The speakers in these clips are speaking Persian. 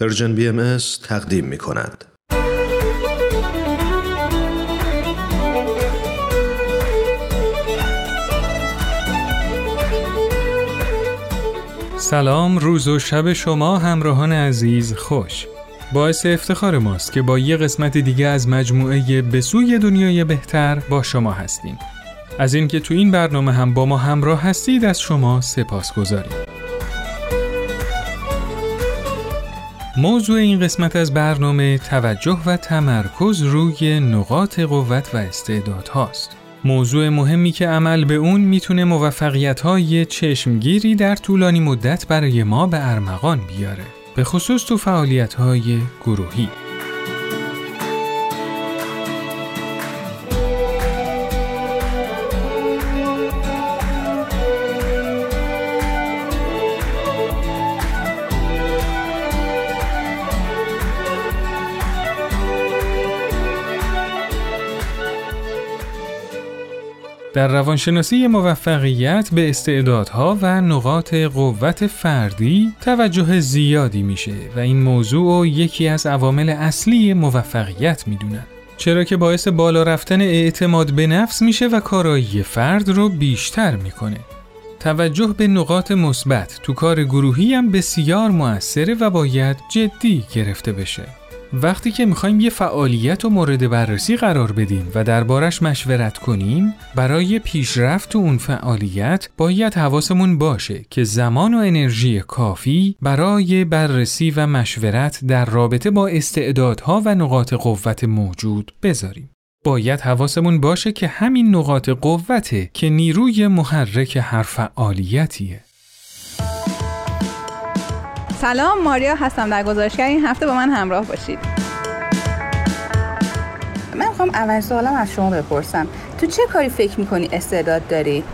Persian BM تقدیم می کند. سلام روز و شب شما همراهان عزیز خوش. باعث افتخار ماست که با یه قسمت دیگه از مجموعه به سوی دنیای بهتر با شما هستیم. از اینکه تو این برنامه هم با ما همراه هستید از شما سپاسگزاریم موضوع این قسمت از برنامه توجه و تمرکز روی نقاط قوت و استعداد هاست. موضوع مهمی که عمل به اون می‌تونه موفقیت های چشمگیری در طولانی مدت برای ما به ارمغان بیاره. به خصوص تو فعالیت های گروهی. در روانشناسی موفقیت به استعدادها و نقاط قوت فردی توجه زیادی میشه و این موضوع یکی از عوامل اصلی موفقیت می‌دونن. چرا که باعث بالا رفتن اعتماد به نفس میشه و کارایی فرد رو بیشتر می‌کنه. توجه به نقاط مثبت تو کار گروهی هم بسیار موثره و باید جدی گرفته بشه. وقتی که می‌خوایم یه فعالیت و مورد بررسی قرار بدیم و دربارش مشورت کنیم برای پیشرفت تو اون فعالیت باید حواسمون باشه که زمان و انرژی کافی برای بررسی و مشورت در رابطه با استعدادها و نقاط قوت موجود بذاریم. باید حواسمون باشه که همین نقاط قوته که نیروی محرک هر فعالیتیه. سلام ماریا هستم در گزارشگر. این هفته با من همراه باشید. من می‌خوام اول سوالم از شما بپرسم. تو چه کاری فکر می‌کنی استعداد داری؟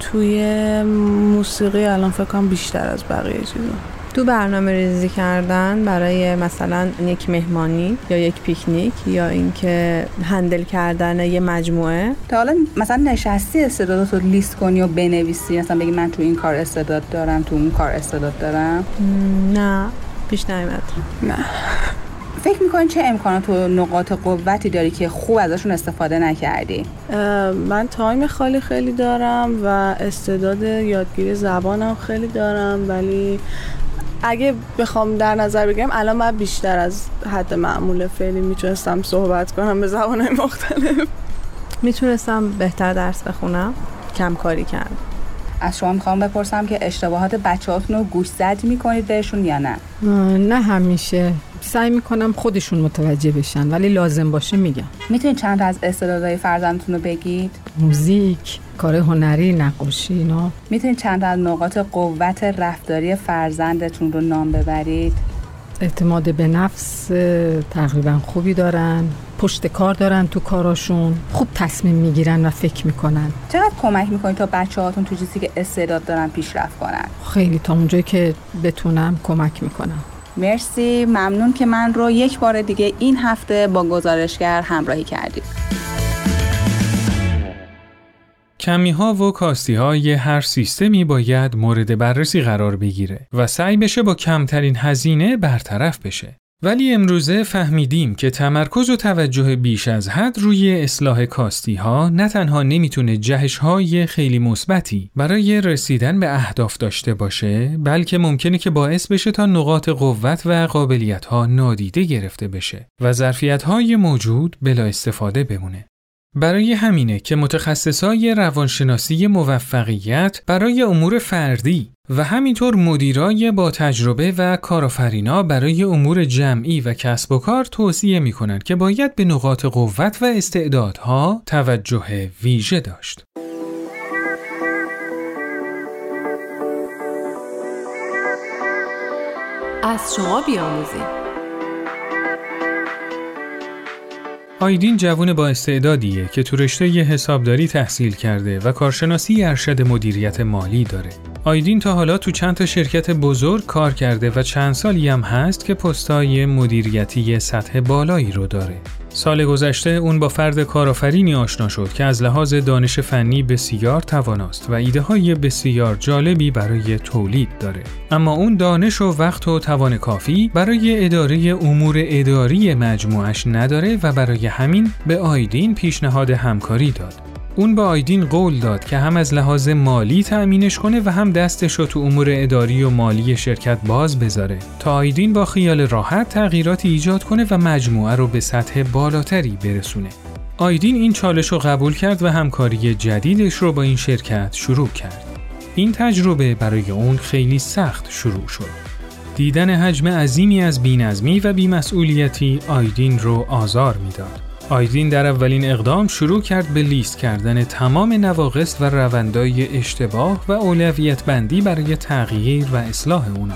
توی موسیقی الان فکر کنم بیشتر از بقیه چیزا. تو برنامه ریزی کردن برای مثلا یک مهمانی یا یک پیکنیک یا اینکه هندل کردن یه مجموعه. تا حالا مثلا نشستی استعدادات رو لیست کنی و بنویسی؟ مثلا بگی من تو این کار استعداد دارم تو اون کار استعداد دارم؟ نه پیش نیمد نه. فکر می‌کنی چه امکانات و نقاط قوتی داری که خوب ازشون استفاده نکردی؟ من تایم خالی خیلی دارم و استعداد یادگیری زبانم خیلی دارم ولی اگه بخوام در نظر بگیرم الان من بیشتر از حد معمول فعلی می‌تونستم صحبت کنم به زبانهای مختلف. می‌تونستم بهتر درس بخونم. کم کاری کرد از شما می‌خوام بپرسم که اشتباهات بچه رو گوش زد می‌کنید بهشون یا نه؟ نه همیشه. سعی می‌کنم خودشون متوجه بشن ولی لازم باشه میگم. می‌تونید چند از استعدادهای فرزندتون رو بگید؟ موزیک کار هنری نقاشی اینا. می‌تونید چند از نقاط قوت رفتاری فرزندتون رو نام ببرید؟ اعتماد به نفس تقریبا خوبی دارن پشت کار دارن تو کاراشون خوب تصمیم می‌گیرن و فکر می‌کنن. چقدر کمک می‌کنید تا بچه هاتون تو چیزی که استعداد دارن پیشرفت کنن؟ خیلی تا اونجایی که بتونم کمک می‌کنم. مرسی ممنون که من رو یک بار دیگه این هفته با گزارشگر همراهی کردید کمی ها و کاستی های هر سیستمی باید مورد بررسی قرار بگیره و سعی بشه با کمترین هزینه برطرف بشه. ولی امروزه فهمیدیم که تمرکز و توجه بیش از حد روی اصلاح کاستی ها نه تنها نمی‌تونه جهش های خیلی مثبتی برای رسیدن به اهداف داشته باشه بلکه ممکنه که باعث بشه تا نقاط قوت و قابلیت ها نادیده گرفته بشه و ظرفیت های موجود بلا استفاده بمونه. برای همینه که متخصصای روانشناسی موفقیت برای امور فردی و همینطور مدیرای با تجربه و کارآفرینا برای امور جمعی و کسب و کار توصیه می کنند که باید به نقاط قوت و استعدادها توجه ویژه داشت. از شما بیاموزیم آیدین جوون با استعدادیه که تو رشته حسابداری تحصیل کرده و کارشناسی ارشد مدیریت مالی داره. آیدین تا حالا تو چند تا شرکت بزرگ کار کرده و چند سالی هم هست که پستای مدیریتی سطح بالایی رو داره. سال گذشته اون با فرد کارآفرینی آشنا شد که از لحاظ دانش فنی بسیار تواناست و ایده های بسیار جالبی برای تولید داره. اما اون دانش و وقت و توان کافی برای اداره امور اداری مجموعش نداره و برای همین به آیدین پیشنهاد همکاری داد. اون به آیدین قول داد که هم از لحاظ مالی تأمینش کنه و هم دستش رو تو امور اداری و مالی شرکت باز بذاره تا آیدین با خیال راحت تغییراتی ایجاد کنه و مجموعه رو به سطح بالاتری برسونه. آیدین این چالش رو قبول کرد و همکاری جدیدش رو با این شرکت شروع کرد. این تجربه برای اون خیلی سخت شروع شد. دیدن حجم عظیمی از بینظمی و بیمسئولیتی آیدین رو آزار می‌داد. آیدین در اولین اقدام شروع کرد به لیست کردن تمام نواقص و روندای اشتباه و اولویت بندی برای تغییر و اصلاح اونا.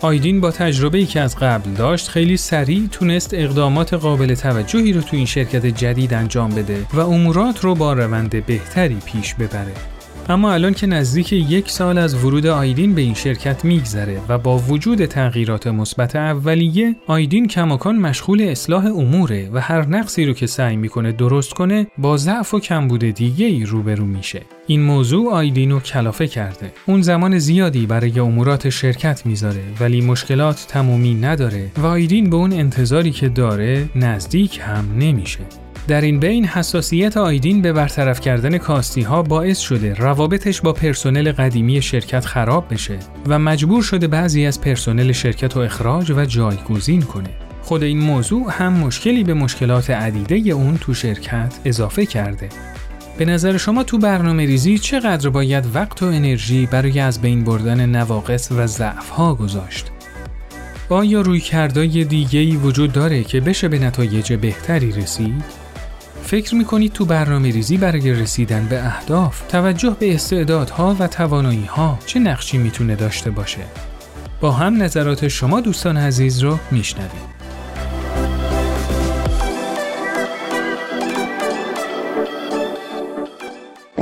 آیدین با تجربه‌ای که از قبل داشت خیلی سریع تونست اقدامات قابل توجهی رو تو این شرکت جدید انجام بده و امورات رو با روند بهتری پیش ببره. اما الان که نزدیک یک سال از ورود آیدین به این شرکت میگذره و با وجود تغییرات مثبت اولیه آیدین کماکان مشغول اصلاح اموره و هر نقصی رو که سعی می‌کنه درست کنه با ضعف و کمبود دیگه ای روبرو میشه. این موضوع آیدین رو کلافه کرده. اون زمان زیادی برای امورات شرکت می‌ذاره ولی مشکلات تمومی نداره و آیدین به اون انتظاری که داره نزدیک هم نمیشه. در این بین حساسیت آیدین به برطرف کردن کاستی ها باعث شده روابطش با پرسنل قدیمی شرکت خراب بشه و مجبور شده بعضی از پرسنل شرکت رو اخراج و جایگزین کنه. خود این موضوع هم مشکلی به مشکلات عدیده اون تو شرکت اضافه کرده. به نظر شما تو برنامه ریزی چقدر باید وقت و انرژی برای از بین بردن نواقص و ضعف ها گذاشت؟ آیا روی کردای دیگه ای وجود داره که بشه به نتایج بهتری رسید؟ فکر می‌کنید تو برنامه ریزی برای رسیدن به اهداف توجه به استعدادها و توانایی ها چه نقشی می‌تونه داشته باشه؟ با هم نظرات شما دوستان عزیز رو میشنویم.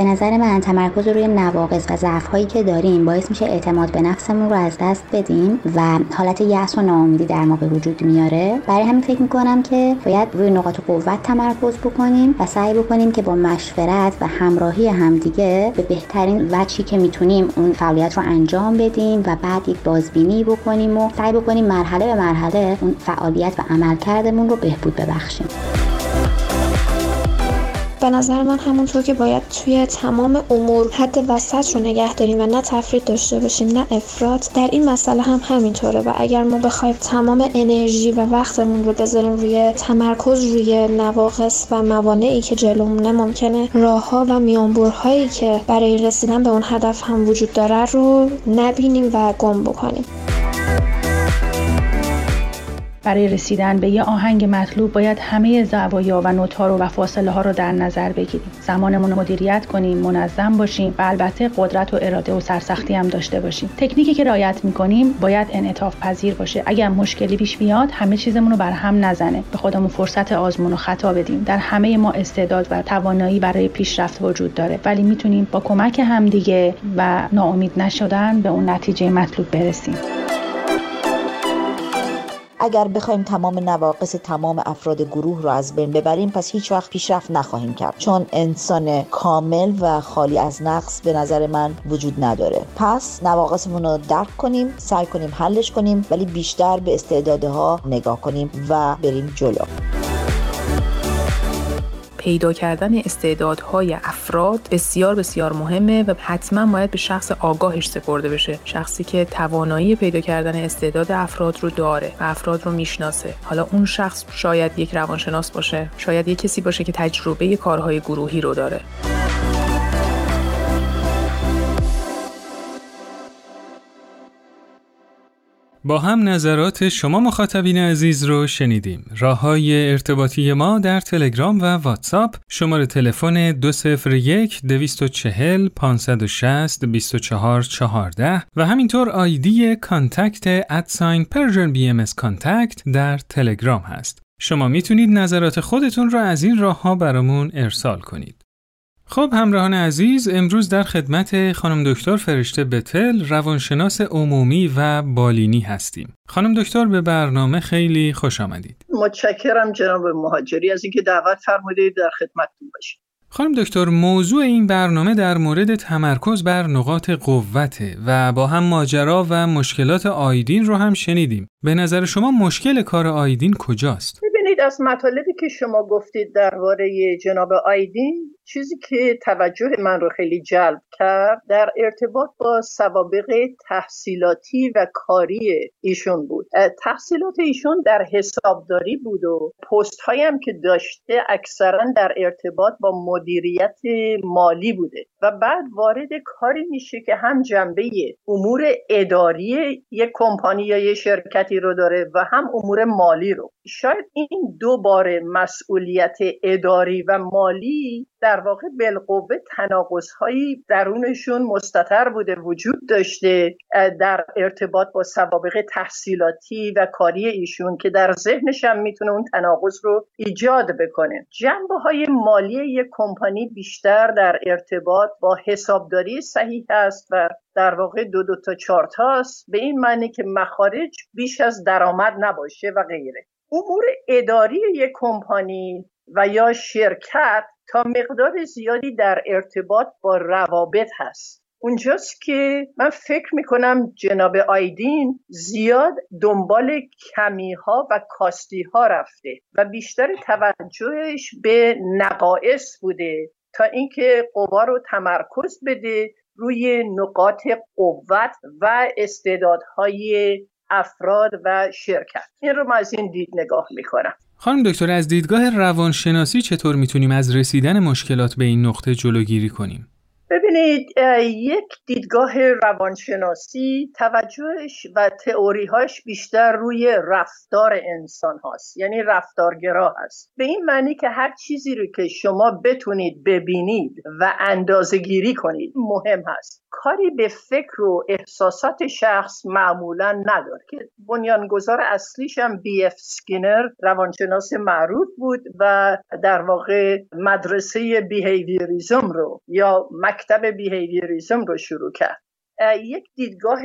نظر من تمرکز روی نواقص و ضعف هایی که داریم باعث میشه اعتماد به نفسمون رو از دست بدیم و حالت یأس و ناامیدی در ما به وجود میاره. برای همین فکر می‌کنم که باید روی نقاط قوت تمرکز بکنیم و سعی بکنیم که با مشورت و همراهی همدیگه به بهترین وجهی که می‌تونیم اون فعالیت رو انجام بدیم و بعد یک بازبینی بکنیم و سعی بکنیم مرحله به مرحله اون فعالیت و عملکردمون رو بهبود ببخشیم. به نظر من همونطور که باید توی تمام امور حد وسط رو نگه داریم و نه تفرید داشته باشیم نه افراد در این مسئله هم همینطوره و اگر ما بخوایم تمام انرژی و وقتمون رو بذاریم روی تمرکز روی نواقص و موانعی که جلومونه ممکنه راهها و میانبرهایی که برای رسیدن به اون هدف هم وجود داره رو نبینیم و گم بکنیم. برای رسیدن به یه آهنگ مطلوب باید همه زوایا و نوت‌ها رو و فاصله ها رو در نظر بگیریم. زمانمون رو مدیریت کنیم منظم باشیم و البته قدرت و اراده و سرسختی هم داشته باشیم. تکنیکی که رعایت می‌کنیم باید انعطاف پذیر باشه. اگر مشکلی پیش بیاد همه چیزمون رو بر هم نزنه. به خودمون فرصت آزمون و خطا بدیم. در همه ما استعداد و توانایی برای پیشرفت وجود داره. ولی می‌تونیم با کمک همدیگه و ناامید نشدن به اون نتیجه مطلوب برسیم. اگر بخوایم تمام نواقص تمام افراد گروه رو از بین ببریم پس هیچ وقت پیشرفت نخواهیم کرد. چون انسان کامل و خالی از نقص به نظر من وجود نداره. پس نواقصمون رو درک کنیم سعی کنیم حلش کنیم ولی بیشتر به استعدادها نگاه کنیم و بریم جلو. پیدا کردن استعدادهای افراد بسیار بسیار مهمه و حتما باید به شخص آگاهش سپرده بشه. شخصی که توانایی پیدا کردن استعداد افراد رو داره و افراد رو می‌شناسه. حالا اون شخص شاید یک روانشناس باشه شاید یک کسی باشه که تجربه کارهای گروهی رو داره. با هم نظرات شما مخاطبین عزیز رو شنیدیم. راه های ارتباطی ما در تلگرام و واتساپ شماره تلفن 201 240 560 24 14 و همینطور ID contact at sign Persian BM contact در تلگرام هست. شما می‌تونید نظرات خودتون را از این راه ها برامون ارسال کنید. خب همراهان عزیز امروز در خدمت خانم دکتر فرشته بتل روانشناس عمومی و بالینی هستیم. خانم دکتر به برنامه خیلی خوش آمدید. متشکرم جناب مهاجری از اینکه دعوت فرمودید در خدمتتون باشیم. خانم دکتر موضوع این برنامه در مورد تمرکز بر نقاط قوته و با هم ماجرا و مشکلات آیدین رو هم شنیدیم. به نظر شما مشکل کار آیدین کجاست؟ ببینید از مطالبی که شما گفتید درباره جناب آیدین چیزی که توجه من رو خیلی جلب کرد در ارتباط با سوابق تحصیلاتی و کاری ایشون بود. تحصیلات ایشون در حسابداری بود و پست هم که داشته اکثرا در ارتباط با مدیریت مالی بوده و بعد وارد کاری میشه که هم جنبه امور اداری یک کمپانی یا یک شرکتی رو داره و هم امور مالی رو. شاید این دو بار مسئولیت اداری و مالی در واقع بالقوه تناقض هایی درونشون مستطر بوده وجود داشته در ارتباط با سوابق تحصیلاتی و کاری ایشون که در ذهنش هم می‌تونه اون تناقض رو ایجاد بکنه. جنبه های مالی یک کمپانی بیشتر در ارتباط با حسابداری صحیح است و در واقع دو دو تا چهار هست به این معنی که مخارج بیش از درآمد نباشه و غیره. امور اداری یک کمپانی و یا شرکت مقدار زیادی در ارتباط با روابط هست. اونجاست که من فکر می‌کنم جناب آیدین زیاد دنبال کمی ها و کاستی ها رفته و بیشتر توجهش به نقایص بوده تا اینکه قوا رو تمرکز بده روی نقاط قوت و استعدادهای افراد و شرکت. این رو من از این دید نگاه می‌کنم. خانم دکتر از دیدگاه روانشناسی چطور می‌تونیم از رسیدن مشکلات به این نقطه جلوگیری کنیم؟ ببینید یک دیدگاه روانشناسی توجهش و تئوریهاش بیشتر روی رفتار انسان هاست یعنی رفتارگرا هست. به این معنی که هر چیزی رو که شما بتونید ببینید و اندازه گیری کنید مهم هست. کاری به فکر و احساسات شخص معمولا نداره. که بنیانگذار اصلیش هم B. F. Skinner روانشناس معروف بود و در واقع مدرسه behaviorism رو یا مکتب behaviorism رو شروع کرد. یک دیدگاه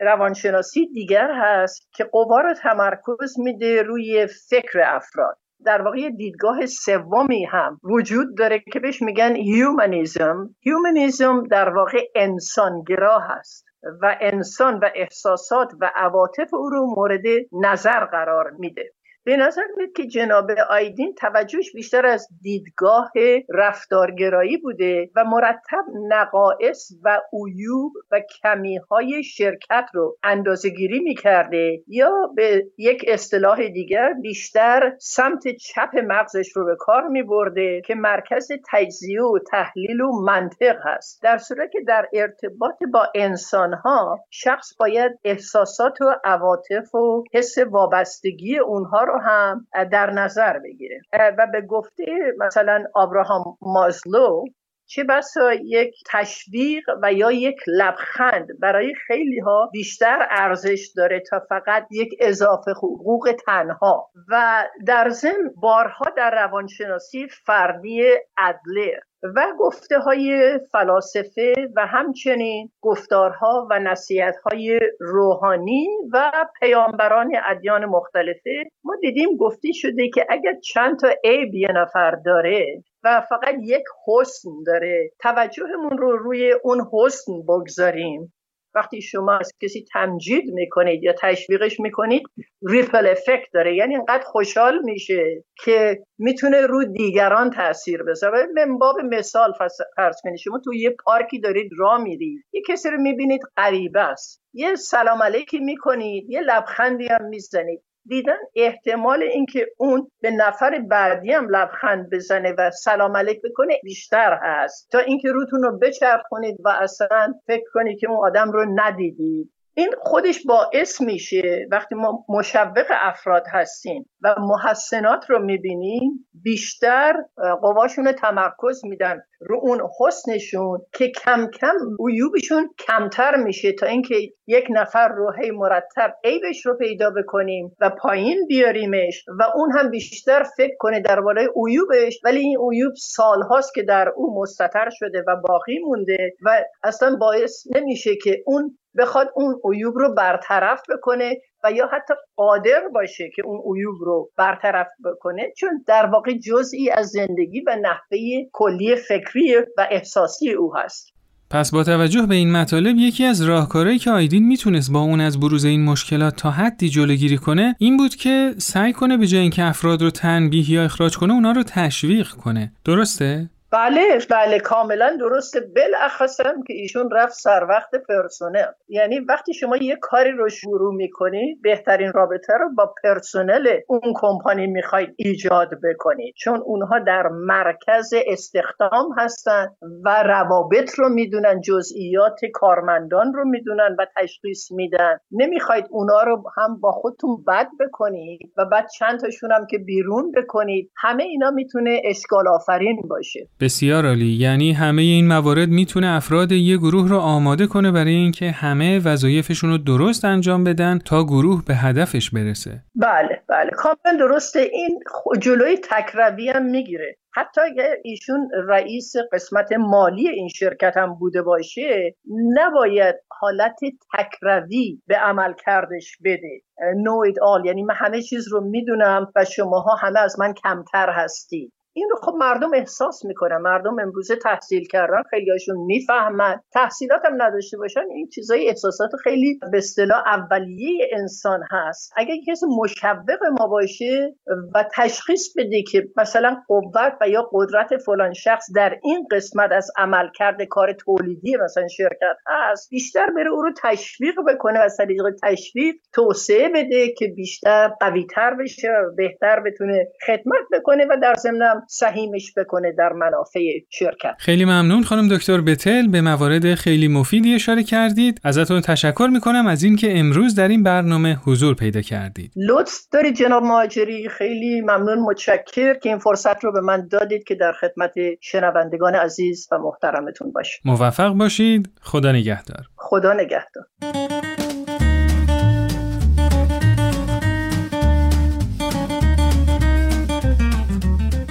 روانشناسی دیگر هست که قوا رو تمرکز میده روی فکر افراد. در واقع دیدگاه سومی هم وجود داره که بهش میگن humanism humanism در واقع انسانگرا هست و انسان و احساسات و عواطف او رو مورد نظر قرار میده. به نظر میاد که جناب آیدین توجهش بیشتر از دیدگاه رفتارگرایی بوده و مرتب نقائص و عیوب و کمی های شرکت رو اندازه گیری می‌کرده یا به یک اصطلاح دیگر بیشتر سمت چپ مغزش رو به کار میبرده که مرکز تجزیه و تحلیل و منطق هست. در صورت که در ارتباط با انسان ها شخص باید احساسات و عواطف و حس وابستگی اونها رو هم در نظر بگیره و به گفته مثلا آبراهام مازلو چه بسا یک تشویق و یا یک لبخند برای خیلی ها بیشتر ارزش داره تا فقط یک اضافه حقوق تنها. و در ضمن بارها در روانشناسی فردی ادلر و گفته های فلاسفه و همچنین گفتارها و نصیحت های روحانی و پیامبران ادیان مختلفه. ما دیدیم گفته شده که اگر چند تا عیب یه نفر داره و فقط یک حسن داره توجهمون رو روی اون حسن بگذاریم. وقتی شما از کسی تمجید می‌کنید یا تشویقش می‌کنید ریپل افکت داره. یعنی اینقدر خوشحال میشه که می‌تونه رو دیگران تاثیر بذاره. من باب مثال فرض کنید. شما تو یه پارکی دارید راه میرید. یه کسی رو می‌بینید غریبه است. یه سلام علیکی می‌کنید. یه لبخندی هم می‌زنید. دیدن احتمال اینکه اون به نفر بعدی هم لبخند بزنه و سلام علیک بکنه بیشتر هست. تا اینکه روتون رو بچرخونید و اصلا فکر کنید که اون آدم رو ندیدید. این خودش باعث میشه وقتی ما مشوق افراد هستیم و محسنات رو می‌بینیم بیشتر قواشون تمرکز میدن رو اون حسنشون که کم کم عیوبشون کمتر میشه تا اینکه یک نفر رو هی مرتب عیبش رو پیدا بکنیم و پایین بیاریمش و اون هم بیشتر فکر کنه درباره عیوبش. ولی این عیوب سالهاست که در او مستتر شده و باقی مونده و اصلا باعث نمیشه که اون بخواد اون عیوب رو برطرف بکنه و یا حتی قادر باشه که اون عیوب رو برطرف بکنه چون در واقع جزئی از زندگی و نحوه کلی فکری و احساسی او هست. پس با توجه به این مطالب یکی از راهکارهایی که آیدین می‌تونست با اون از بروز این مشکلات تا حدی جلوگیری کنه این بود که سعی کنه به جای اینکه افراد رو تنبیه یا اخراج کنه اونا رو تشویق کنه. درسته؟ بله بله کاملا درسته. بالاخص هم که ایشون رفت سر وقت پرسنل. یعنی وقتی شما یه کاری رو شروع می‌کنی بهترین رابطه رو با پرسنل اون کمپانی می‌خواید ایجاد بکنید چون اونها در مرکز استخدام هستن و روابط رو می‌دونن جزئیات کارمندان رو می‌دونن و تشخیص میدن. نمی‌خواید اونا رو هم با خودتون بد بکنید و بعد چند تاشون هم که بیرون بکنید. همه اینا می‌تونه اشکال آفرین باشه. بسیار عالی. یعنی همه این موارد می‌تونه افراد یه گروه رو آماده کنه برای اینکه همه وظایفشون رو درست انجام بدن تا گروه به هدفش برسه. بله بله. کاملا درسته. این جلوی تکروی هم می‌گیره. حتی اگر ایشون رئیس قسمت مالی این شرکت هم بوده باشه نباید حالت تکروی به عمل کردش بده. نوید آل یعنی من همه چیز رو می‌دونم و شماها همه از من کمتر هستید. این رو خب مردم احساس می‌کنن. مردم امروزه تحصیل کردن خیلیاشون می‌فهمن. تحصیلات هم نداشته باشن این چیزای احساسات خیلی به اصطلاح اولیه انسان هست. اگر کسی مشوق ما باشه و تشخیص بده که مثلا قوت و یا قدرت فلان شخص در این قسمت از عمل کرده کار تولیدی مثلا شرکت هست بیشتر بره او رو تشویق بکنه و طریق تشویق توسعه بده که بیشتر قویتر بشه و بهتر بتونه خدمت بکنه و در ضمن سهیمش بکنه در منافع شرکت. خیلی ممنون خانم دکتر بتل به موارد خیلی مفیدی اشاره کردید. ازتون تشکر می‌کنم از اینکه امروز در این برنامه حضور پیدا کردید. لطف دارید جناب مهاجری خیلی ممنون متشکر که این فرصت رو به من دادید که در خدمت شنوندگان عزیز و محترمتون باشید موفق باشید. خدا نگهدار. خدا نگهدار.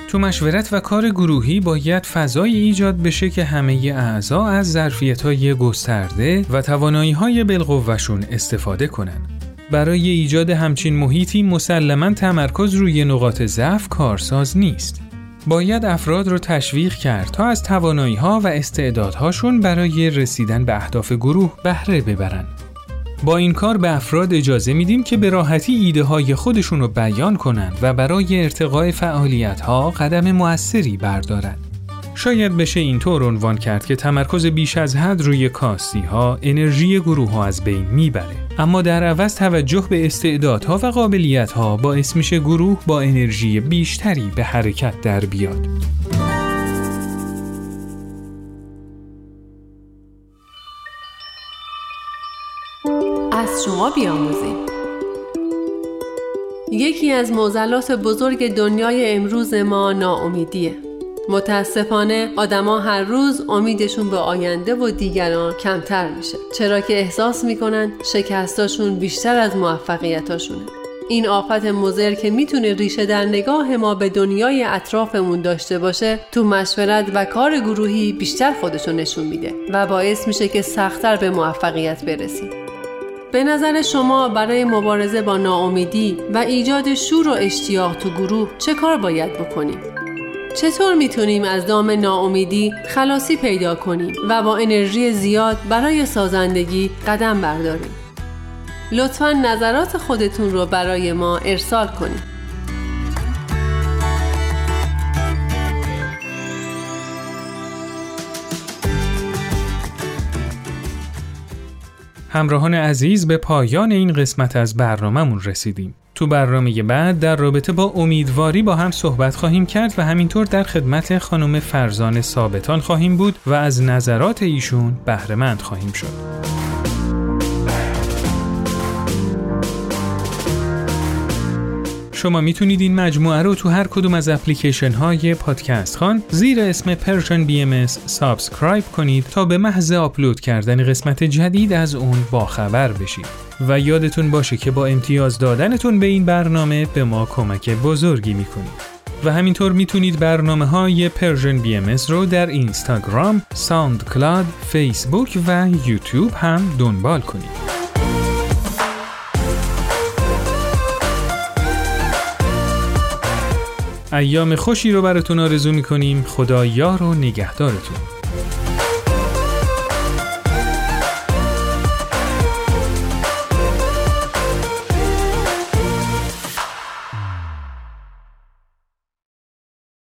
تو مشورت و کار گروهی باید فضای ایجاد بشه که همه اعضا از ظرفیت های گسترده و توانایی های بالقوهشون استفاده کنن. برای ایجاد همچین محیطی مسلما تمرکز روی نقاط ضعف کارساز نیست. باید افراد رو تشویق کرد تا از توانایی ها و استعدادهاشون برای رسیدن به اهداف گروه بهره ببرن. با این کار به افراد اجازه میدیم که به راحتی ایده های خودشون رو بیان کنند و برای ارتقای فعالیت ها قدم موثری بردارند. شاید بشه اینطور عنوان کرد که تمرکز بیش از حد روی کاستی ها انرژی گروه ها از بین می‌بره اما در عوض توجه به استعدادها و قابلیت ها باعث میشه گروه با انرژی بیشتری به حرکت در بیاد شما بیاموزیم. یکی از معضلات بزرگ دنیای امروز ما ناامیدیه. متاسفانه آدما هر روز امیدشون به آینده و دیگران کمتر میشه. چرا که احساس می‌کنن شکستاشون بیشتر از موفقیتاشونه. این آفت مزر که می‌تونه ریشه در نگاه ما به دنیای اطرافمون داشته باشه تو مشورت و کار گروهی بیشتر خودشون نشون میده و باعث میشه که سختتر به موفقیت برسیم. به نظر شما برای مبارزه با ناامیدی و ایجاد شور و اشتیاق تو گروه چه کار باید بکنیم؟ چطور می‌تونیم از دام ناامیدی خلاصی پیدا کنیم و با انرژی زیاد برای سازندگی قدم برداریم؟ لطفا نظرات خودتون رو برای ما ارسال کنید. همراهان عزیز به پایان این قسمت از برنامهمون رسیدیم. تو برنامه بعد در رابطه با امیدواری با هم صحبت خواهیم کرد و همینطور در خدمت خانم فرزان ثابتان خواهیم بود و از نظرات ایشون بهرهمند خواهیم شد. شما می‌تونید این مجموعه رو تو هر کدوم از اپلیکیشن های پادکست خوان زیر اسم Persian BM subscribe کنید تا به محض آپلود کردن قسمت جدید از اون باخبر بشید. و یادتون باشه که با امتیاز دادنتون به این برنامه به ما کمک بزرگی می‌کنید. و همینطور می‌تونید برنامه های Persian BM رو در اینستاگرام، SoundCloud، فیسبوک و یوتیوب هم دنبال کنید. ایام خوشی رو براتون آرزو می‌کنیم. خدا یار و نگهدارتون.